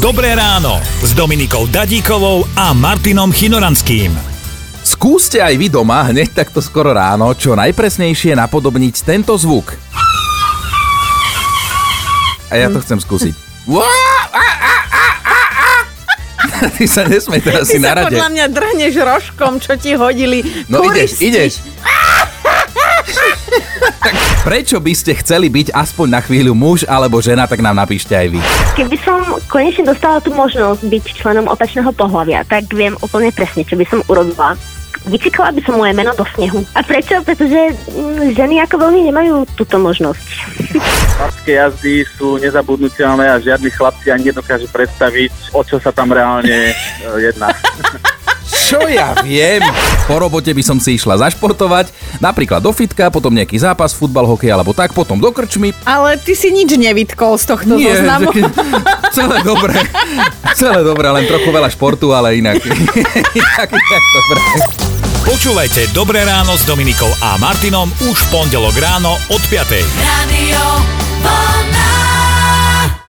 Dobré ráno s Dominikou Dadíkovou a Martinom Chinoranským. Skúste aj vy doma hneď takto skoro ráno čo najpresnejšie napodobniť tento zvuk. A ja to chcem skúsiť. Ty sa nesmej teraz Ty si na sa rade. podľa mňa drhneš rožkom, čo ti hodili. No ideš, ideš. Prečo by ste chceli byť aspoň na chvíľu muž alebo žena, tak nám napíšte aj vy. Keby som konečne dostala tú možnosť byť členom opačného pohľavia, tak viem úplne presne, čo by som urobila. Vycikala by som moje meno do snehu. A prečo? Pretože mm, ženy ako veľmi nemajú túto možnosť. Chlapské jazdy sú nezabudnutelné a žiadny chlapci ani nedokáže predstaviť, o čo sa tam reálne e, jedná. Čo ja viem? Po robote by som si išla zašportovať, napríklad do fitka, potom nejaký zápas, futbal, hokej alebo tak, potom do krčmy. Ale ty si nič nevytkol z tohto zoznamu. že- celé dobre. Celé dobre, len trochu veľa športu, ale inak. inak, inak dobre. Počúvajte Dobré ráno s Dominikou a Martinom už v pondelok ráno od 5. Radio.